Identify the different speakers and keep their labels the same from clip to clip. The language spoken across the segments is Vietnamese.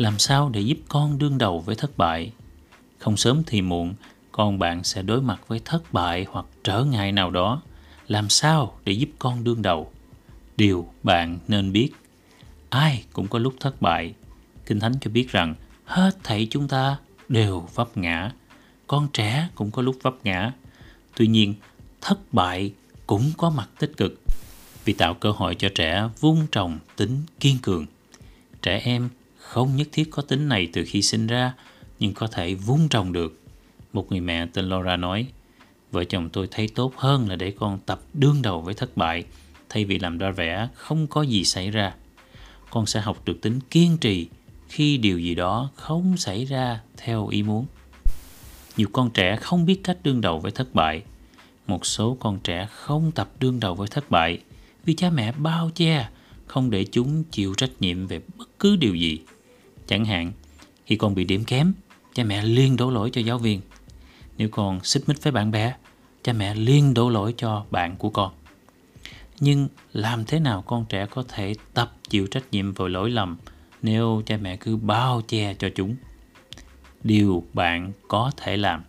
Speaker 1: làm sao để giúp con đương đầu với thất bại? Không sớm thì muộn, con bạn sẽ đối mặt với thất bại hoặc trở ngại nào đó. Làm sao để giúp con đương đầu? Điều bạn nên biết. Ai cũng có lúc thất bại. Kinh thánh cho biết rằng hết thảy chúng ta đều vấp ngã. Con trẻ cũng có lúc vấp ngã. Tuy nhiên, thất bại cũng có mặt tích cực. Vì tạo cơ hội cho trẻ vun trồng tính kiên cường. Trẻ em không nhất thiết có tính này từ khi sinh ra, nhưng có thể vun trồng được. Một người mẹ tên Laura nói, vợ chồng tôi thấy tốt hơn là để con tập đương đầu với thất bại. Thay vì làm ra vẻ không có gì xảy ra, con sẽ học được tính kiên trì khi điều gì đó không xảy ra theo ý muốn. Nhiều con trẻ không biết cách đương đầu với thất bại. Một số con trẻ không tập đương đầu với thất bại vì cha mẹ bao che, không để chúng chịu trách nhiệm về bất cứ điều gì chẳng hạn, khi con bị điểm kém, cha mẹ liên đổ lỗi cho giáo viên. Nếu con xích mích với bạn bè, cha mẹ liên đổ lỗi cho bạn của con. Nhưng làm thế nào con trẻ có thể tập chịu trách nhiệm về lỗi lầm nếu cha mẹ cứ bao che cho chúng? Điều bạn có thể làm.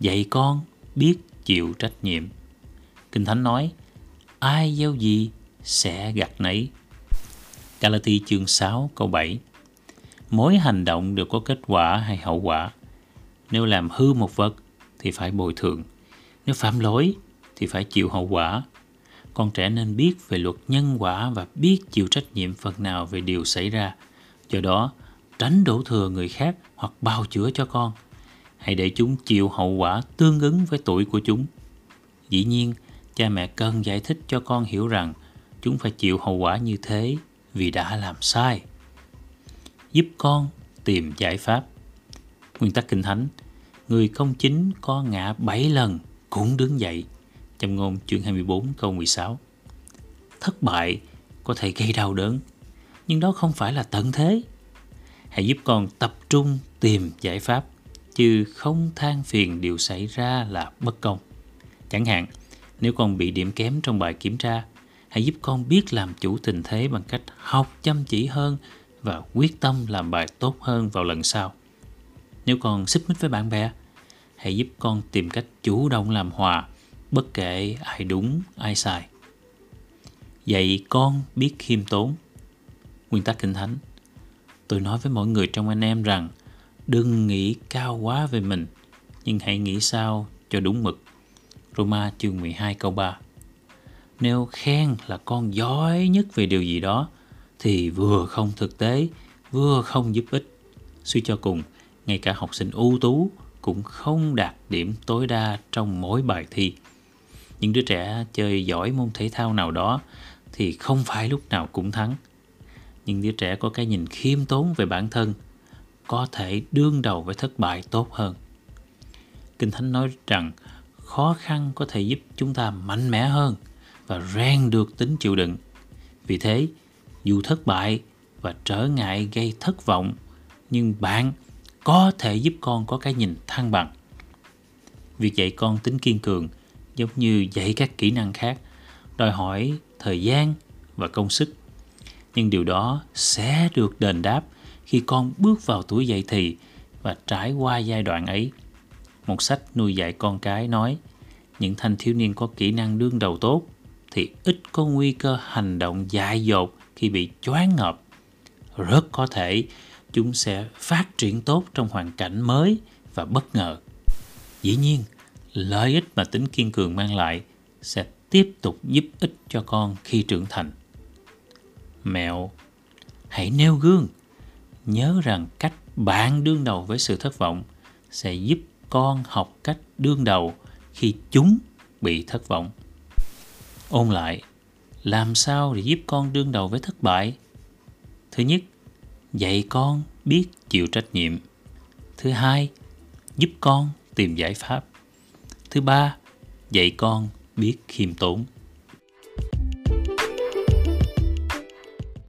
Speaker 1: Dạy con biết chịu trách nhiệm. Kinh thánh nói, ai gieo gì sẽ gặt nấy. Galati chương 6 câu 7 Mỗi hành động đều có kết quả hay hậu quả. Nếu làm hư một vật thì phải bồi thường. Nếu phạm lỗi thì phải chịu hậu quả. Con trẻ nên biết về luật nhân quả và biết chịu trách nhiệm phần nào về điều xảy ra. Do đó, tránh đổ thừa người khác hoặc bào chữa cho con. Hãy để chúng chịu hậu quả tương ứng với tuổi của chúng. Dĩ nhiên, cha mẹ cần giải thích cho con hiểu rằng chúng phải chịu hậu quả như thế vì đã làm sai giúp con tìm giải pháp. Nguyên tắc kinh thánh, người công chính có ngã bảy lần cũng đứng dậy. Châm ngôn chương 24 câu 16. Thất bại có thể gây đau đớn, nhưng đó không phải là tận thế. Hãy giúp con tập trung tìm giải pháp, chứ không than phiền điều xảy ra là bất công. Chẳng hạn, nếu con bị điểm kém trong bài kiểm tra, hãy giúp con biết làm chủ tình thế bằng cách học chăm chỉ hơn và quyết tâm làm bài tốt hơn vào lần sau. Nếu con xích mích với bạn bè, hãy giúp con tìm cách chủ động làm hòa, bất kể ai đúng, ai sai. Dạy con biết khiêm tốn. Nguyên tắc kinh thánh. Tôi nói với mọi người trong anh em rằng đừng nghĩ cao quá về mình, nhưng hãy nghĩ sao cho đúng mực. Roma chương 12 câu 3 Nếu khen là con giỏi nhất về điều gì đó, thì vừa không thực tế, vừa không giúp ích. Suy cho cùng, ngay cả học sinh ưu tú cũng không đạt điểm tối đa trong mỗi bài thi. Những đứa trẻ chơi giỏi môn thể thao nào đó thì không phải lúc nào cũng thắng. Những đứa trẻ có cái nhìn khiêm tốn về bản thân có thể đương đầu với thất bại tốt hơn. Kinh Thánh nói rằng khó khăn có thể giúp chúng ta mạnh mẽ hơn và rèn được tính chịu đựng. Vì thế, dù thất bại và trở ngại gây thất vọng, nhưng bạn có thể giúp con có cái nhìn thăng bằng. Việc dạy con tính kiên cường, giống như dạy các kỹ năng khác, đòi hỏi thời gian và công sức. Nhưng điều đó sẽ được đền đáp khi con bước vào tuổi dậy thì và trải qua giai đoạn ấy. Một sách nuôi dạy con cái nói, những thanh thiếu niên có kỹ năng đương đầu tốt thì ít có nguy cơ hành động dại dột khi bị choáng ngợp, rất có thể chúng sẽ phát triển tốt trong hoàn cảnh mới và bất ngờ. Dĩ nhiên, lợi ích mà tính kiên cường mang lại sẽ tiếp tục giúp ích cho con khi trưởng thành. Mẹo, hãy nêu gương, nhớ rằng cách bạn đương đầu với sự thất vọng sẽ giúp con học cách đương đầu khi chúng bị thất vọng. Ôn lại làm sao để giúp con đương đầu với thất bại? Thứ nhất, dạy con biết chịu trách nhiệm. Thứ hai, giúp con tìm giải pháp. Thứ ba, dạy con biết khiêm tốn.